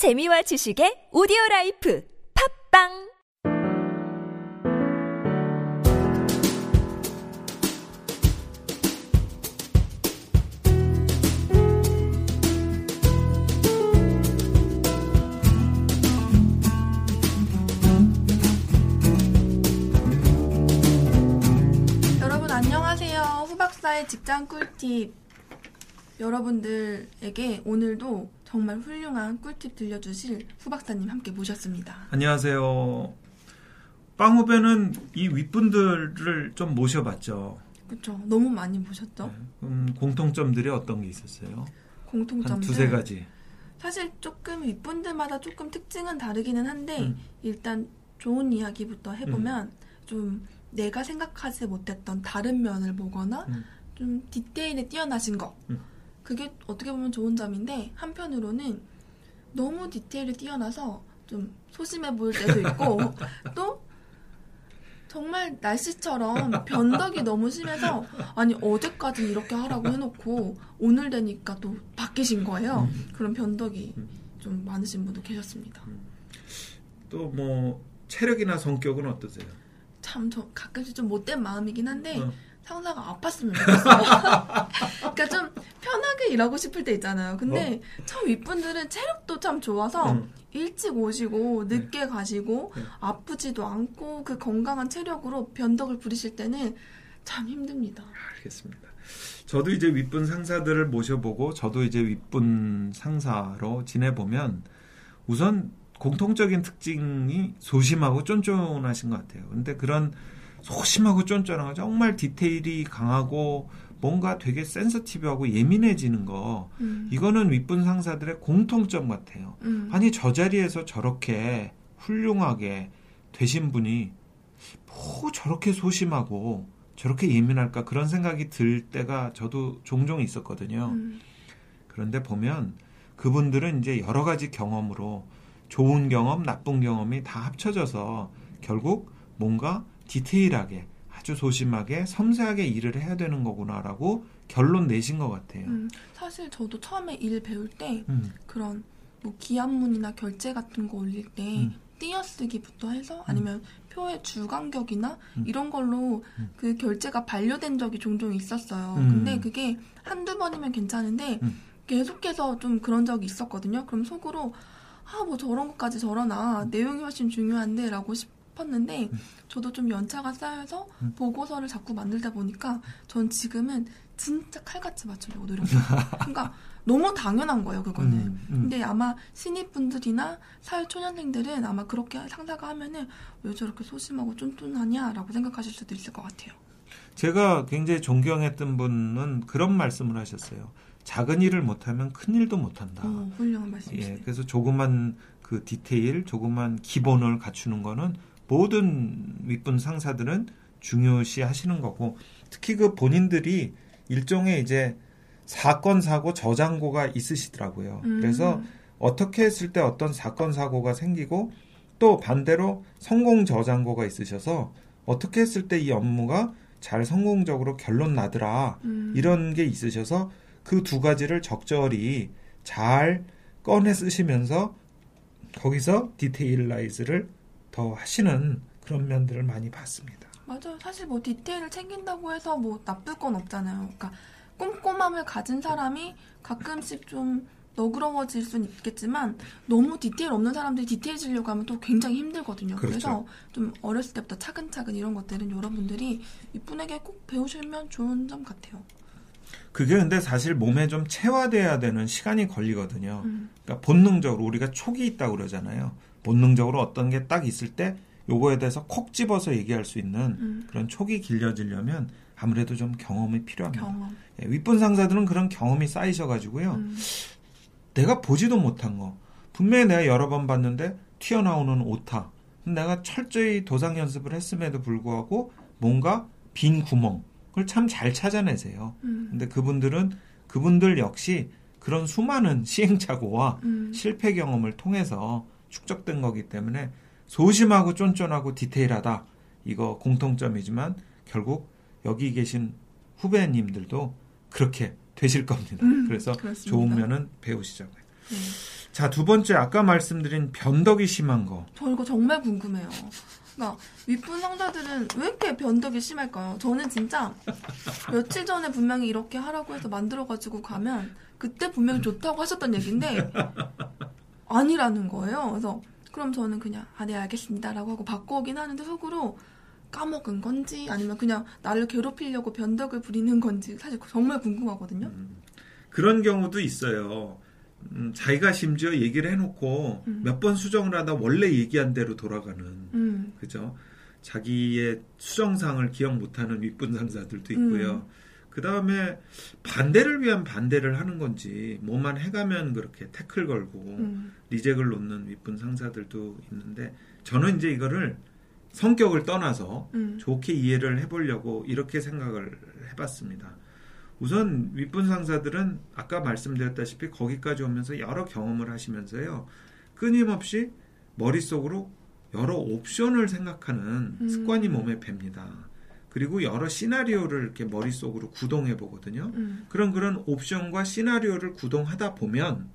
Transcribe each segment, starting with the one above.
재미와 지식의 오디오 라이프 팝빵 여러분 안녕하세요. 후박사의 직장 꿀팁. 여러분들에게 오늘도 정말 훌륭한 꿀팁 들려주실 후박사님 함께 모셨습니다. 안녕하세요. 빵 후배는 이 윗분들을 좀 모셔봤죠. 그렇죠. 너무 많이 보셨죠? 음, 공통점들이 어떤 게 있었어요? 공통점들. 한 두세 가지. 사실 조금 윗분들마다 조금 특징은 다르기는 한데 음. 일단 좋은 이야기부터 해보면 좀 내가 생각하지 못했던 다른 면을 보거나 음. 좀 디테일에 뛰어나신 거 음. 그게 어떻게 보면 좋은 점인데 한편으로는 너무 디테일에 뛰어나서 좀 소심해 보일 때도 있고 또 정말 날씨처럼 변덕이 너무 심해서 아니 어제까지 이렇게 하라고 해놓고 오늘 되니까 또 바뀌신 거예요. 그런 변덕이 음. 좀 많으신 분도 계셨습니다. 또뭐 체력이나 성격은 어떠세요? 참 저 가끔씩 좀 못된 마음이긴 한데 어, 상사가 아팠으면 좋겠어요. 그러니까 좀 편하게 일하고 싶을 때 있잖아요. 근데 참 윗분들은 체력도 참 좋아서 음. 일찍 오시고 늦게 가시고 네. 아프지도 않고 그 건강한 체력으로 변덕을 부리실 때는 참 힘듭니다. 알겠습니다. 저도 이제 윗분 상사들을 모셔보고 저도 이제 윗분 상사로 지내보면 우선 공통적인 특징이 소심하고 쫀쫀하신 것 같아요. 근데 그런 소심하고 쫀쫀하고 정말 디테일이 강하고 뭔가 되게 센서티브하고 예민해지는 거 음. 이거는 윗분 상사들의 공통점 같아요. 음. 아니 저 자리에서 저렇게 훌륭하게 되신 분이 뭐 저렇게 소심하고 저렇게 예민할까 그런 생각이 들 때가 저도 종종 있었거든요. 음. 그런데 보면 그분들은 이제 여러 가지 경험으로 좋은 경험, 나쁜 경험이 다 합쳐져서 결국 뭔가 디테일하게 아주 소심하게 섬세하게 일을 해야 되는 거구나라고 결론 내신 것 같아요. 음. 사실 저도 처음에 일 배울 때 음, 그런 뭐 기한문이나 결제 같은 거 올릴 때 음. 띄어쓰기부터 해서 아니면 표의 주간격이나 음. 이런 걸로 음. 그 결제가 반려된 적이 종종 있었어요. 음. 근데 그게 한두 번이면 괜찮은데 음. 계속해서 좀 그런 적이 있었거든요. 그럼 속으로 아 뭐 저런 것까지 저러나 내용이 훨씬 중요한데 라고 싶 었는데 저도 좀 연차가 쌓여서 음. 보고서를 자꾸 만들다 보니까 전 지금은 진짜 칼같이 맞추려고 노력해요. 그러니까 너무 당연한 거예요, 그거는. 음, 음. 근데 아마 신입분들이나 사회초년생들은 아마 그렇게 상사가 하면은 왜 저렇게 소심하고 쫀쫀하냐라고 생각하실 수도 있을 것 같아요. 제가 굉장히 존경했던 분은 그런 말씀을 하셨어요. 작은 일을 못하면 큰 일도 못한다. 어, 훌륭한 예, 말씀이시네요. 그래서 조그만 그 디테일, 조그만 기본을 갖추는 거는 모든 윗분 상사들은 중요시 하시는 거고, 특히 그 본인들이 일종의 이제 사건, 사고, 저장고가 있으시더라고요. 음. 그래서 어떻게 했을 때 어떤 사건, 사고가 생기고, 또 반대로 성공 저장고가 있으셔서 어떻게 했을 때 이 업무가 잘 성공적으로 결론 나더라. 음, 이런 게 있으셔서 그 두 가지를 적절히 잘 꺼내 쓰시면서 거기서 detailize를 더 하시는 그런 면들을 많이 봤습니다. 맞아요. 사실 뭐 디테일을 챙긴다고 해서 뭐 나쁠 건 없잖아요. 그러니까 꼼꼼함을 가진 사람이 가끔씩 좀 너그러워질 수는 있겠지만 너무 디테일 없는 사람들이 디테일해지려고 하면 또 굉장히 힘들거든요. 그 그렇죠. 래서좀 어렸을 때부터 차근차근 이런 것들은 여러분들이 이분에게 꼭 배우시면 좋은 점 같아요. 그게 근데 사실 몸에 좀 체화돼야 되는 시간이 걸리거든요. 음, 그러니까 본능적으로 우리가 촉이 있다고 그러잖아요. 본능적으로 어떤 게 딱 있을 때 요거에 대해서 콕 집어서 얘기할 수 있는 음, 그런 촉이 길려지려면 아무래도 좀 경험이 필요합니다. 경험. 예, 윗분 상사들은 그런 경험이 쌓이셔가지고요. 음, 내가 보지도 못한 거. 분명히 내가 여러 번 봤는데 튀어나오는 오타. 내가 철저히 도상 연습을 했음에도 불구하고 뭔가 빈 구멍을 참잘 찾아내세요. 음, 근데 그분들은 그분들 역시 그런 수많은 시행착오와 음, 실패 경험을 통해서 축적된 거기 때문에 소심하고 쫀쫀하고 디테일하다 이거 공통점이지만 결국 여기 계신 후배님들도 그렇게 되실 겁니다. 음, 그래서 그렇습니다. 좋은 면은 배우시자고요. 네. 자, 두 번째 아까 말씀드린 변덕이 심한 거. 저 이거 정말 궁금해요. 그러니까 윗분 상사들은 왜 이렇게 변덕이 심할까요? 저는 진짜 며칠 전에 분명히 이렇게 하라고 해서 만들어가지고 가면 그때 분명히 좋다고 하셨던 얘기인데 아니라는 거예요. 그래서 그럼 저는 그냥 아 네 알겠습니다라고 하고 바꿔오긴 하는데 속으로 까먹은 건지 아니면 그냥 나를 괴롭히려고 변덕을 부리는 건지 사실 정말 궁금하거든요. 그런 경우도 있어요. 음, 자기가 심지어 얘기를 해놓고 음. 몇번 수정을 하다 원래 얘기한 대로 돌아가는 음, 그죠? 자기의 수정상을 기억 못하는 윗분 상사들도 있고요. 음. 그 다음에 반대를 위한 반대를 하는 건지 뭐만 해가면 그렇게 태클 걸고 음, 리젝을 놓는 윗분 상사들도 있는데 저는 이제 이거를 성격을 떠나서 음, 좋게 이해를 해보려고 이렇게 생각을 해봤습니다. 우선 윗분 상사들은 아까 말씀드렸다시피 거기까지 오면서 여러 경험을 하시면서요. 끊임없이 머릿속으로 여러 옵션을 생각하는 음. 습관이 몸에 밴니다. 그리고 여러 시나리오를 이렇게 머릿속으로 구동해 보거든요. 음, 그런 그런 옵션과 시나리오를 구동하다 보면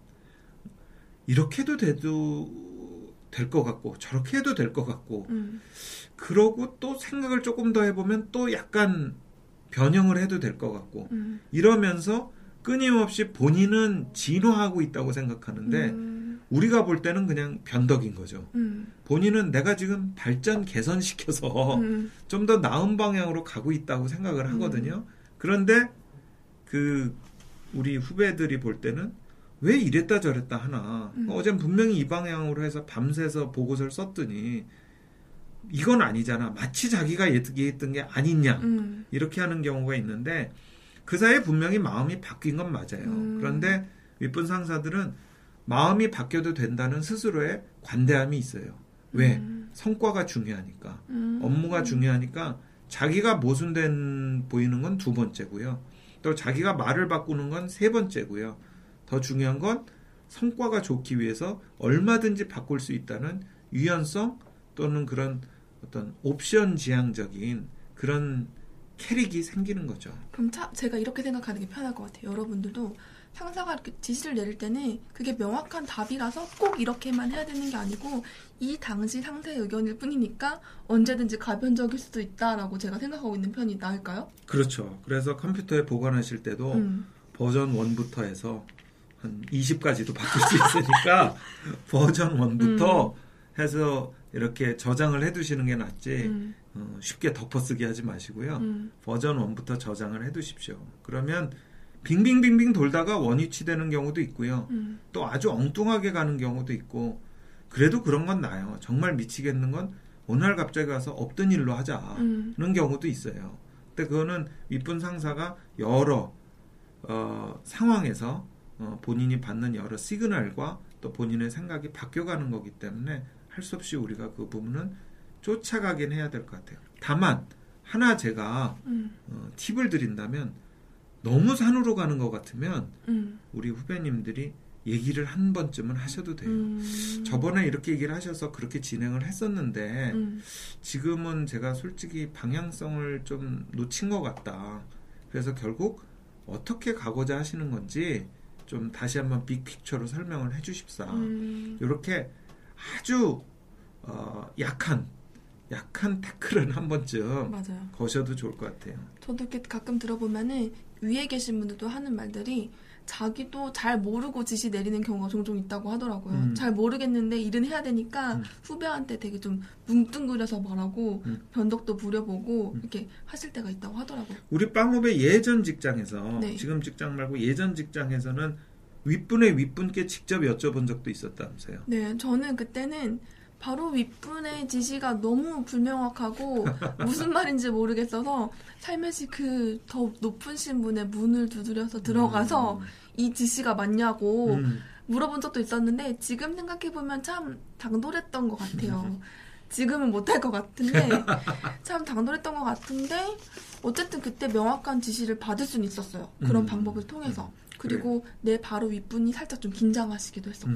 이렇게 해도 돼도 될 것 같고 저렇게 해도 될 것 같고 음, 그러고 또 생각을 조금 더 해보면 또 약간 변형을 해도 될 것 같고 음, 이러면서 끊임없이 본인은 진화하고 있다고 생각하는데 음, 우리가 볼 때는 그냥 변덕인 거죠. 음, 본인은 내가 지금 발전 개선시켜서 음, 좀더 나은 방향으로 가고 있다고 생각을 하거든요. 그런데 그 우리 후배들이 볼 때는 왜 이랬다 저랬다 하나. 음. 어젠 분명히 이 방향으로 해서 밤새서 보고서를 썼더니 이건 아니잖아. 마치 자기가 얘기했던 게 아니냐. 음, 이렇게 하는 경우가 있는데 그 사이에 분명히 마음이 바뀐 건 맞아요. 음. 그런데 윗분 상사들은 마음이 바뀌어도 된다는 스스로의 관대함이 있어요. 왜? 음, 성과가 중요하니까. 음, 업무가 중요하니까 자기가 모순된 보이는 건 두 번째고요. 또 자기가 말을 바꾸는 건 세 번째고요. 더 중요한 건 성과가 좋기 위해서 얼마든지 바꿀 수 있다는 유연성 또는 그런 어떤 옵션 지향적인 그런 캐릭이 생기는 거죠. 그럼 차, 제가 이렇게 생각하는 게 편할 것 같아요. 여러분들도 상사가 이렇게 지시를 내릴 때는 그게 명확한 답이라서 꼭 이렇게만 해야 되는 게 아니고 이 당시 상사의 의견일 뿐이니까 언제든지 가변적일 수도 있다라고 제가 생각하고 있는 편이 나을까요? 그렇죠. 그래서 컴퓨터에 보관하실 때도 음, 버전 1부터 해서 한 20까지도 바꿀 수 있으니까 버전 1부터 해서 이렇게 저장을 해두시는 게 낫지 음, 어, 쉽게 덮어쓰기 하지 마시고요. 음, 버전 1부터 저장을 해두십시오. 그러면 빙빙빙빙 돌다가 원위치되는 경우도 있고요. 음, 또 아주 엉뚱하게 가는 경우도 있고 그래도 그런 건 나요. 정말 미치겠는 건 어느 날 갑자기 가서 없던 일로 하자는 음, 경우도 있어요. 근데 그거는 윗분 상사가 여러 어, 상황에서 어, 본인이 받는 여러 시그널과 또 본인의 생각이 바뀌어가는 거기 때문에 할 수 없이 우리가 그 부분은 쫓아가긴 해야 될 것 같아요. 다만 하나 제가 음, 어, 팁을 드린다면 너무 산으로 가는 것 같으면 음, 우리 후배님들이 얘기를 한 번쯤은 하셔도 돼요. 음, 저번에 이렇게 얘기를 하셔서 그렇게 진행을 했었는데 음, 지금은 제가 솔직히 방향성을 좀 놓친 것 같다. 그래서 결국 어떻게 가고자 하시는 건지 좀 다시 한번 빅픽처로 설명을 해 주십사. 음, 이렇게 아주 어, 약한 약한 태클은 한 번쯤 맞아요. 거셔도 좋을 것 같아요. 저도 이렇게 가끔 들어보면은 위에 계신 분들도 하는 말들이 자기도 잘 모르고 지시 내리는 경우가 종종 있다고 하더라고요. 음. 잘 모르겠는데 일은 해야 되니까 음. 후배한테 되게 좀 뭉뚱그려서 말하고 음. 변덕도 부려보고 음. 이렇게 하실 때가 있다고 하더라고요. 우리 빵업의 예전 직장에서 네. 지금 직장 말고 예전 직장에서는 윗분의 윗분께 직접 여쭤본 적도 있었다면서요. 네, 저는 그때는 바로 윗분의 지시가 너무 불명확하고 무슨 말인지 모르겠어서 살며시 그 더 높은 신분의 문을 두드려서 들어가서 이 지시가 맞냐고 음. 물어본 적도 있었는데 지금 생각해보면 참 당돌했던 것 같아요. 지금은 못할 것 같은데 참 당돌했던 것 같은데 어쨌든 그때 명확한 지시를 받을 수는 있었어요. 그런 음. 방법을 통해서. 그리고 내 바로 윗분이 살짝 좀 긴장하시기도 했었고.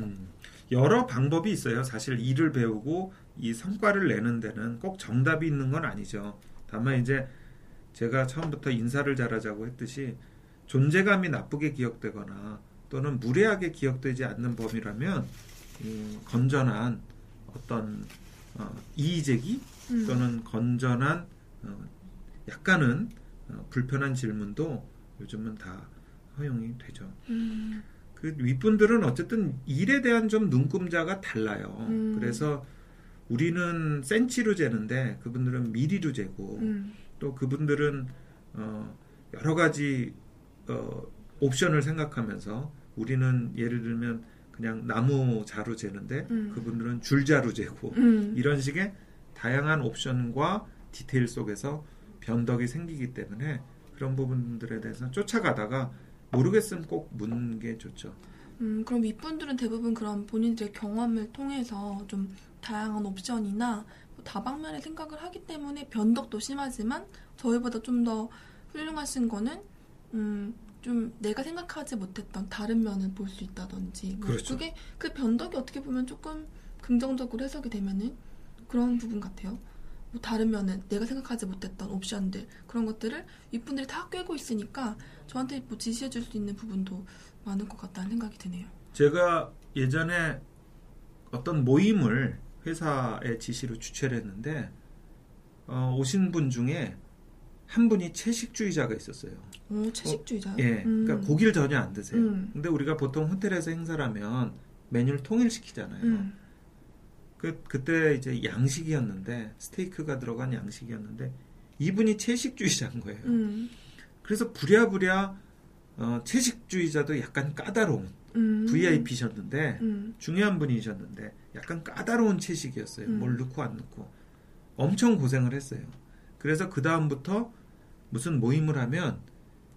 음. 여러 방법이 있어요. 사실 일을 배우고 이 성과를 내는 데는 꼭 정답이 있는 건 아니죠. 다만 이제 제가 처음부터 인사를 잘하자고 했듯이 존재감이 나쁘게 기억되거나 또는 무례하게 기억되지 않는 범위라면 이 건전한 어떤 어, 이의제기 음. 또는 건전한 어, 약간은 어, 불편한 질문도 요즘은 다 허용이 되죠. 음. 그 윗분들은 어쨌든 일에 대한 좀 눈금자가 달라요. 음. 그래서 우리는 센치로 재는데 그분들은 미리로 재고 음. 또 그분들은 어, 여러 가지 어, 옵션을 생각하면서 우리는 예를 들면 그냥 나무 자루 재는데 음. 그분들은 줄자루 재고 음. 이런 식의 다양한 옵션과 디테일 속에서 변덕이 생기기 때문에 그런 부분들에 대해서 쫓아가다가 모르겠으면 꼭 묻는 게 좋죠. 음, 그럼 윗분들은 대부분 그런 본인들의 경험을 통해서 좀 다양한 옵션이나 뭐 다방면의 생각을 하기 때문에 변덕도 심하지만 저희보다 좀 더 훌륭하신 거는 음, 좀 내가 생각하지 못했던 다른 면을 볼 수 있다든지 뭐 그렇죠. 그게 그 변덕이 어떻게 보면 조금 긍정적으로 해석이 되면은 그런 부분 같아요. 뭐 다른 면은 내가 생각하지 못했던 옵션들 그런 것들을 윗분들이 다 꿰고 있으니까 저한테 뭐 지시해 줄 수 있는 부분도 많을 것 같다는 생각이 드네요. 제가 예전에 어떤 모임을 회사의 지시로 주최를 했는데 어, 오신 분 중에 한 분이 채식주의자가 있었어요. 오, 채식주의자요? 예, 음. 그러니까 고기를 전혀 안 드세요. 음. 근데 우리가 보통 호텔에서 행사라면 메뉴를 통일시키잖아요. 음. 그 그때 이제 양식이었는데 스테이크가 들어간 양식이었는데 이분이 채식주의자인 거예요. 음. 그래서 부랴부랴 어, 채식주의자도 약간 까다로운 음. VIP셨는데 음. 중요한 분이셨는데 약간 까다로운 채식이었어요. 음. 뭘 넣고 안 넣고 엄청 고생을 했어요. 그래서 그 다음부터 무슨 모임을 하면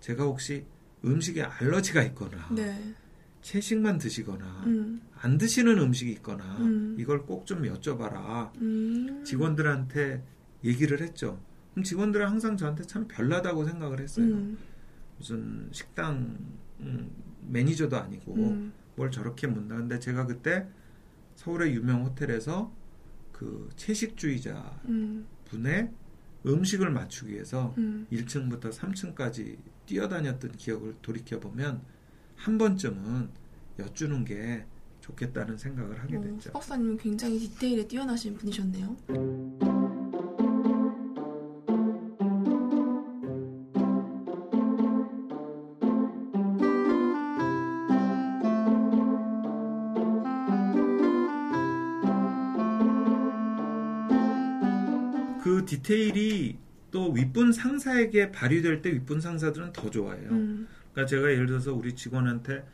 제가 혹시 음식에 알러지가 있거나 네. 채식만 드시거나 음. 안 드시는 음식이 있거나 음. 이걸 꼭 좀 여쭤봐라. 음. 직원들한테 얘기를 했죠. 그럼 직원들은 항상 저한테 참 별나다고 생각을 했어요. 음. 무슨 식당 음, 매니저도 아니고 음. 뭘 저렇게 묻나. 근데 제가 그때 서울의 유명 호텔에서 그 채식주의자 음. 분의 음식을 맞추기 위해서 음. 1층부터 3층까지 뛰어다녔던 기억을 돌이켜보면 한 번쯤은 여쭈는 게 좋겠다는 생각을 하게 어, 됐죠. 박사님은 굉장히 디테일에 뛰어나신 분이셨네요. 그 디테일이 또 윗분 상사에게 발휘될 때 윗분 상사들은 더 좋아해요. 음. 그러니까 제가 예를 들어서 우리 직원한테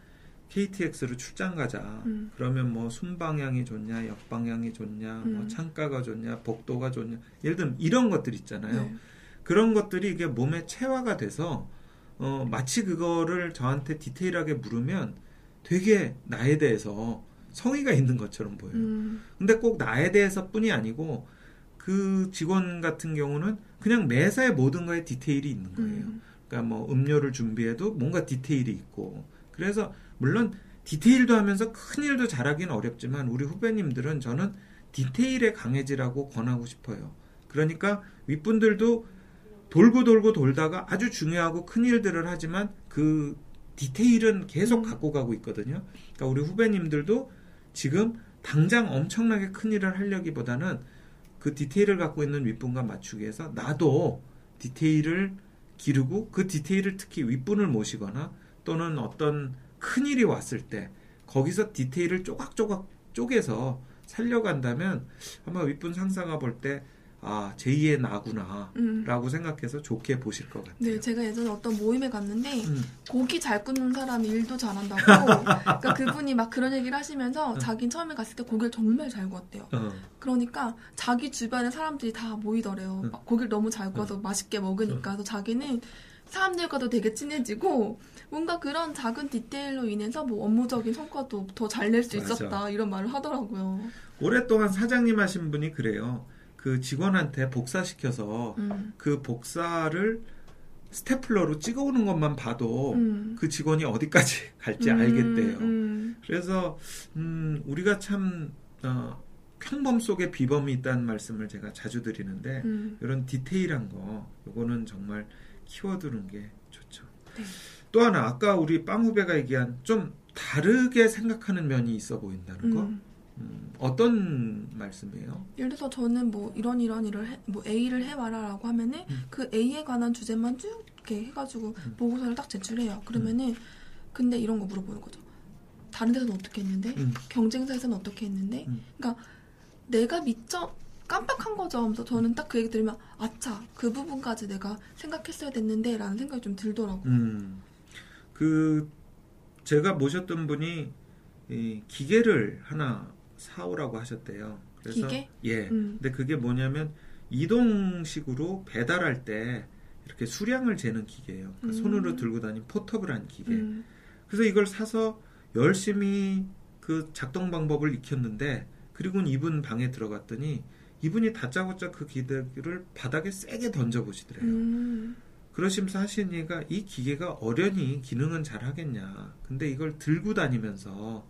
KTX로 출장 가자. 음. 그러면 뭐 순방향이 좋냐, 역방향이 좋냐, 뭐 음. 창가가 좋냐, 복도가 좋냐. 예를 들면 이런 것들 있잖아요. 네. 그런 것들이 이게 몸에 체화가 돼서 어, 마치 그거를 저한테 디테일하게 물으면 되게 나에 대해서 성의가 있는 것처럼 보여요. 음. 근데 꼭 나에 대해서뿐이 아니고 그 직원 같은 경우는 그냥 매사에 모든 거에 디테일이 있는 거예요. 음. 그러니까 뭐 음료를 준비해도 뭔가 디테일이 있고 그래서 물론 디테일도 하면서 큰 일도 잘하기는 어렵지만 우리 후배님들은 저는 디테일에 강해지라고 권하고 싶어요. 그러니까 윗분들도 돌고 돌고 돌다가 아주 중요하고 큰 일들을 하지만 그 디테일은 계속 갖고 가고 있거든요. 그러니까 우리 후배님들도 지금 당장 엄청나게 큰 일을 하려기보다는 그 디테일을 갖고 있는 윗분과 맞추기 위해서 나도 디테일을 기르고 그 디테일을 특히 윗분을 모시거나 또는 어떤 큰 일이 왔을 때 거기서 디테일을 조각조각 쪼개서 살려간다면 아마 윗분 상사가 볼 때 아, 제2의 나구나 음. 라고 생각해서 좋게 보실 것 같아요. 네, 제가 예전에 어떤 모임에 갔는데 음, 고기 잘 굽는 사람이 일도 잘한다고. 그러니까 그분이 막 그런 얘기를 하시면서 음. 자긴 처음에 갔을 때 고기를 정말 잘 구웠대요. 어, 그러니까 자기 주변에 사람들이 다 모이더래요. 응. 막 고기를 너무 잘 구워서 맛있게 먹으니까. 그래서 자기는 사람들과도 되게 친해지고 뭔가 그런 작은 디테일로 인해서 뭐 업무적인 성과도 더 잘 낼수 맞아. 있었다 이런 말을 하더라고요. 오랫동안 사장님 하신 분이 그래요. 그 직원한테 복사시켜서 음. 그 복사를 스테플러로 찍어오는 것만 봐도 음. 그 직원이 어디까지 갈지 음, 알겠대요. 음. 그래서 음, 우리가 참 어, 평범 속에 비범이 있다는 말씀을 제가 자주 드리는데 음. 이런 디테일한 거 요거는 정말 키워두는 게 좋죠. 네. 또 하나 아까 우리 빵 후배가 얘기한 좀 다르게 생각하는 면이 있어 보인다는 거. 음. 음, 어떤 말씀이에요? 예를 들어서 저는 뭐 이런 이런 일을 해, 뭐 A를 해봐라라고 하면은 음. 그 A에 관한 주제만 쭉 이렇게 해가지고 음. 보고서를 딱 제출해요. 그러면은 근데 이런 거 물어보는 거죠. 다른 데서는 어떻게 했는데? 음. 경쟁사에서는 어떻게 했는데? 음. 그러니까 내가 미처 깜빡한 거죠. 하면서 저는 딱 그 얘기 들으면 아차 그 부분까지 내가 생각했어야 됐는데라는 생각이 좀 들더라고. 요 음, 그 제가 모셨던 분이 이 기계를 하나 사오라고 하셨대요. 그래서 기계? 예. 음. 근데 그게 뭐냐면 이동식으로 배달할 때 이렇게 수량을 재는 기계예요. 그러니까 음. 손으로 들고 다니는 포터블 한 기계. 음. 그래서 이걸 사서 열심히 그 작동 방법을 익혔는데 그리고는 이분 방에 들어갔더니 이분이 다짜고짜 그 기계를 바닥에 세게 던져 보시더래요. 음. 그러시면서 하신 얘기가 이 기계가 어련히 기능은 잘 하겠냐. 근데 이걸 들고 다니면서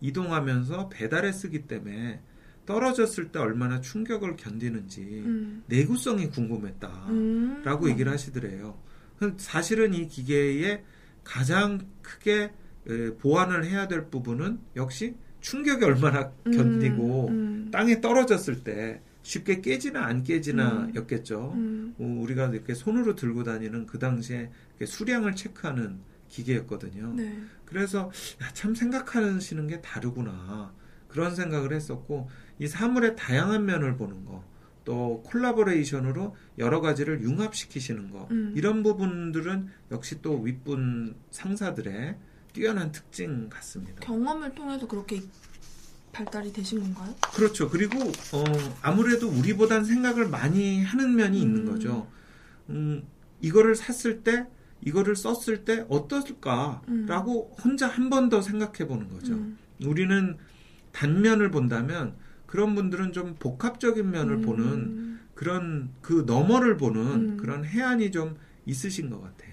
이동하면서 배달에 쓰기 때문에 떨어졌을 때 얼마나 충격을 견디는지 음. 내구성이 궁금했다. 음. 라고 얘기를 하시더래요. 사실은 이 기계의 가장 크게 에, 보완을 해야 될 부분은 역시 충격이 얼마나 견디고 음. 음. 땅에 떨어졌을 때 쉽게 깨지나 안 깨지나 음. 였겠죠. 음. 어, 우리가 이렇게 손으로 들고 다니는 그 당시에 수량을 체크하는 기계였거든요. 네. 그래서 야, 참 생각하시는 게 다르구나 그런 생각을 했었고 이 사물의 다양한 면을 보는 거. 또 콜라보레이션으로 여러 가지를 융합시키시는 거 음. 이런 부분들은 역시 또 윗분 상사들의 뛰어난 특징 같습니다. 경험을 통해서 그렇게 발달이 되신 건가요? 그렇죠. 그리고 어, 아무래도 우리보단 생각을 많이 하는 면이 있는 음. 거죠. 음, 이거를 샀을 때 이거를 썼을 때 어떨까라고 혼자 한 번 더 생각해 보는 거죠. 음. 우리는 단면을 본다면 그런 분들은 좀 복합적인 면을 음. 보는 그런 그 너머를 보는 음. 그런 해안이 좀 있으신 것 같아요.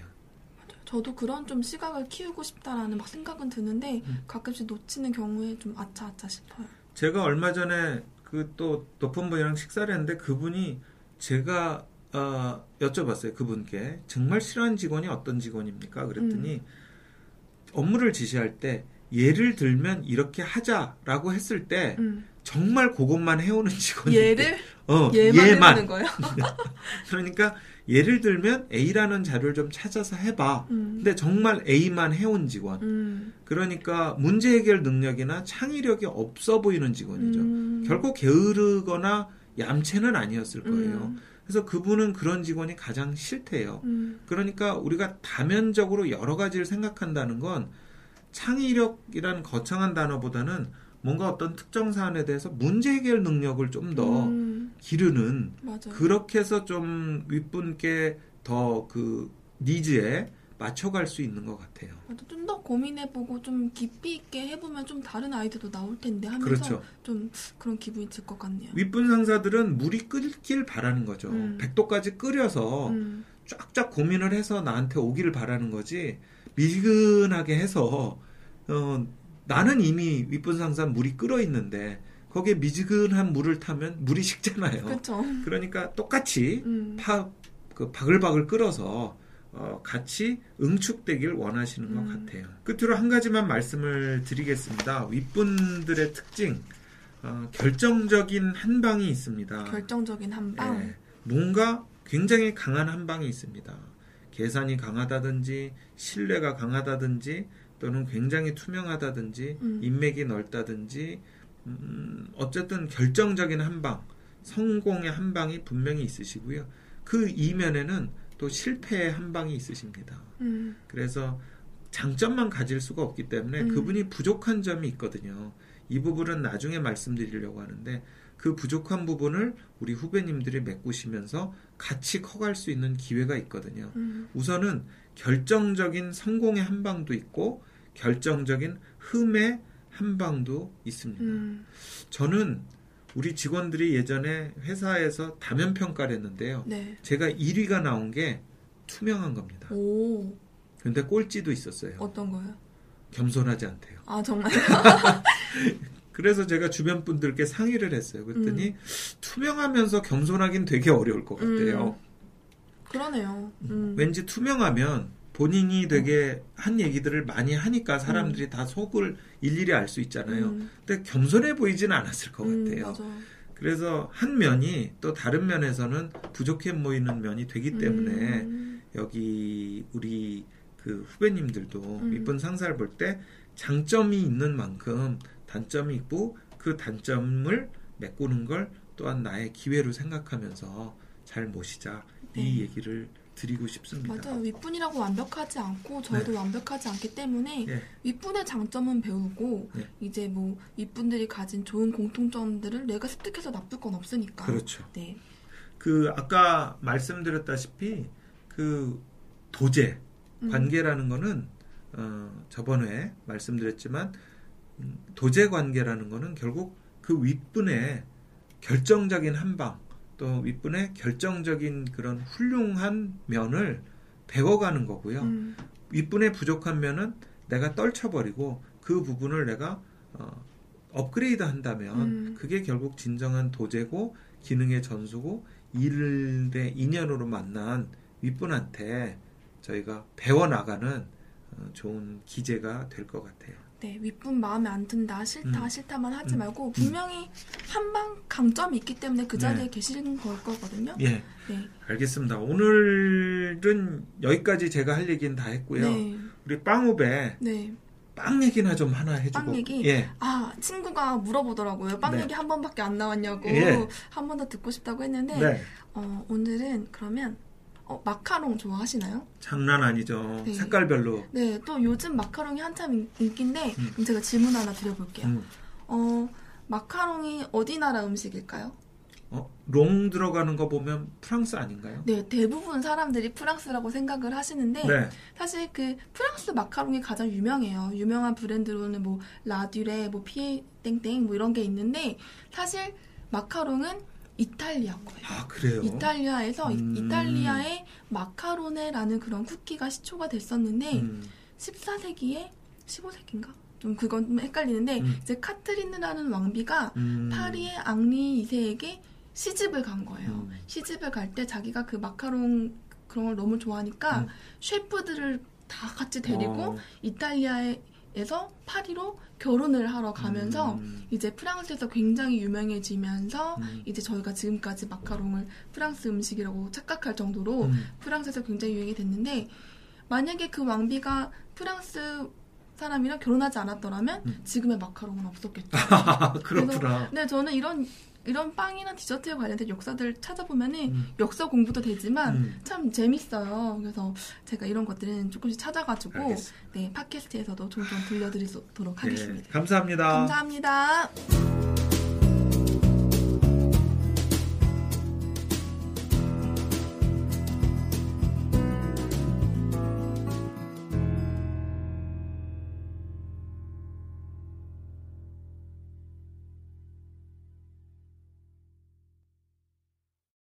저도 그런 좀 시각을 키우고 싶다라는 막 생각은 드는데 음. 가끔씩 놓치는 경우에 좀 아차아차 싶어요. 제가 얼마 전에 그 또 높은 분이랑 식사를 했는데 그분이 제가 어, 여쭤봤어요 그분께 정말 싫어하는 직원이 어떤 직원입니까? 그랬더니 음. 업무를 지시할 때 예를 들면 이렇게 하자라고 했을 때 음. 정말 그것만 해오는 직원이 얘를 어, 얘만 해보는 거예요. 그러니까 예를 들면 A라는 자료를 좀 찾아서 해봐. 음. 근데 정말 A만 해온 직원. 음. 그러니까 문제 해결 능력이나 창의력이 없어 보이는 직원이죠. 음. 결코 게으르거나 얌체는 아니었을 거예요. 음. 그래서 그분은 그런 직원이 가장 싫대요. 음. 그러니까 우리가 다면적으로 여러 가지를 생각한다는 건 창의력이란 거창한 단어보다는 뭔가 어떤 특정 사안에 대해서 문제 해결 능력을 좀더 음. 기르는 맞아. 그렇게 해서 좀 윗분께 더 그 니즈에 맞춰갈 수 있는 것 같아요. 좀 더 고민해보고 좀 깊이 있게 해보면 좀 다른 아이디어도 나올 텐데 하면서 그렇죠. 좀 그런 기분이 들 것 같네요. 윗분 상사들은 물이 끓길 바라는 거죠. 음. 100도까지 끓여서 음. 쫙쫙 고민을 해서 나한테 오기를 바라는 거지 미지근하게 해서 어, 나는 이미 윗분 상사 물이 끓어 있는데 거기에 미지근한 물을 타면 물이 식잖아요. 그렇죠. 그러니까 똑같이 음. 파, 그 바글바글 끓어서 어, 같이 응축되길 원하시는 것 음. 같아요. 끝으로 한 가지만 말씀을 드리겠습니다. 윗분들의 특징, 어, 결정적인 한 방이 있습니다. 결정적인 한 방. 예, 뭔가 굉장히 강한 한 방이 있습니다. 계산이 강하다든지 신뢰가 강하다든지 또는 굉장히 투명하다든지 음. 인맥이 넓다든지 음, 어쨌든 결정적인 한 방, 성공의 한 방이 분명히 있으시고요. 그 이면에는 또 실패의 한 방이 있으십니다. 음. 그래서 장점만 가질 수가 없기 때문에 음. 그분이 부족한 점이 있거든요. 이 부분은 나중에 말씀드리려고 하는데 그 부족한 부분을 우리 후배님들이 메꾸시면서 같이 커갈 수 있는 기회가 있거든요. 음. 우선은 결정적인 성공의 한 방도 있고 결정적인 흠의 한 방도 있습니다. 음. 저는 우리 직원들이 예전에 회사에서 다면 평가를 했는데요. 네. 제가 1위가 나온 게 투명한 겁니다. 오. 근데 꼴찌도 있었어요. 어떤 거요? 겸손하지 않대요. 아 정말. 그래서 제가 주변 분들께 상의를 했어요. 그랬더니 투명하면서 겸손하긴 되게 어려울 것 같아요. 그러네요. 음. 왠지 투명하면 본인이 되게 한 얘기들을 많이 하니까 사람들이 다 속을 일일이 알 수 있잖아요. 음. 근데 겸손해 보이지는 않았을 것 음, 같아요. 맞아. 그래서 한 면이 또 다른 면에서는 부족해 보이는 면이 되기 때문에 음. 여기 우리 그 후배님들도 음. 이쁜 상사를 볼 때 장점이 있는 만큼 단점이 있고 그 단점을 메꾸는 걸 또한 나의 기회로 생각하면서 잘 모시자 이 네. 얘기를 드리고 싶습니다. 맞아요. 윗분이라고 완벽하지 않고 저희도 완벽하지 않기 때문에 예. 윗분의 장점은 배우고 네. 이제 뭐 윗분들이 가진 좋은 공통점들을 내가 습득해서 나쁠 건 없으니까. 그렇죠. 네. 그 아까 말씀드렸다시피 그 도제 음. 관계라는 거는 어, 저번 에 말씀드렸지만 음, 도제 관계라는 거는 결국 그 윗분의 결정적인 한방 또 윗분의 결정적인 그런 훌륭한 면을 배워가는 거고요. 음. 윗분의 부족한 면은 내가 떨쳐버리고 그 부분을 내가 어, 업그레이드 한다면 음. 그게 결국 진정한 도제고 기능의 전수고 일의 인연으로 만난 윗분한테 저희가 배워나가는 어, 좋은 기재가 될 것 같아요. 네, 윗분 마음에 안 든다, 싫다, 음. 싫다만 하지 음. 말고 분명히 한방 강점이 있기 때문에 그 자리에 네. 계시는 걸 거거든요. 예, 네. 알겠습니다. 오늘은 여기까지 제가 할 얘기는 다 했고요. 네. 우리 빵후배 네. 빵 얘기나 좀 하나 해주고. 빵 얘기? 예, 아, 친구가 물어보더라고요. 빵 네. 얘기 한 번밖에 안 나왔냐고. 예. 한번 더 듣고 싶다고 했는데, 네. 어, 오늘은 그러면, 어, 마카롱 좋아하시나요? 장난 아니죠. 네. 색깔별로. 네, 또 요즘 마카롱이 한참 인- 인기인데, 음. 그럼 제가 질문 하나 드려볼게요. 음. 어, 마카롱이 어디 나라 음식일까요? 어, 롱 들어가는 거 보면 프랑스 아닌가요? 네, 대부분 사람들이 프랑스라고 생각을 하시는데, 네. 사실 그 프랑스 마카롱이 가장 유명해요. 유명한 브랜드로는 뭐 라듀레, 뭐 피에 땡땡 뭐 이런 게 있는데 사실 마카롱은 이탈리아 거예요. 아, 그래요? 이탈리아에서 이- 음. 이탈리아의 마카로네라는 그런 쿠키가 시초가 됐었는데 음. 14세기에 15세기인가? 좀 그건 좀 헷갈리는데 음. 이제 카트리느라는 왕비가 음. 파리의 앙리 2세에게 시집을 간 거예요. 음. 시집을 갈 때 자기가 그 마카롱 그런 걸 너무 좋아하니까 음. 셰프들을 다 같이 데리고 어. 이탈리아에 서 파리로 결혼을 하러 가면서 음. 이제 프랑스에서 굉장히 유명해지면서 음. 이제 저희가 지금까지 마카롱을 프랑스 음식이라고 착각할 정도로 음. 프랑스에서 굉장히 유행이 됐는데 만약에 그 왕비가 프랑스 사람이랑 결혼하지 않았더라면 음. 지금의 마카롱은 없었겠죠. 아, 그렇구나. 네, 저는 이런 이런 빵이나 디저트에 관련된 역사들 찾아보면은 음. 역사 공부도 되지만 음. 참 재밌어요. 그래서 제가 이런 것들은 조금씩 찾아가지고 알겠습니다. 네 팟캐스트에서도 종종 들려드리도록 네, 하겠습니다. 감사합니다. 감사합니다.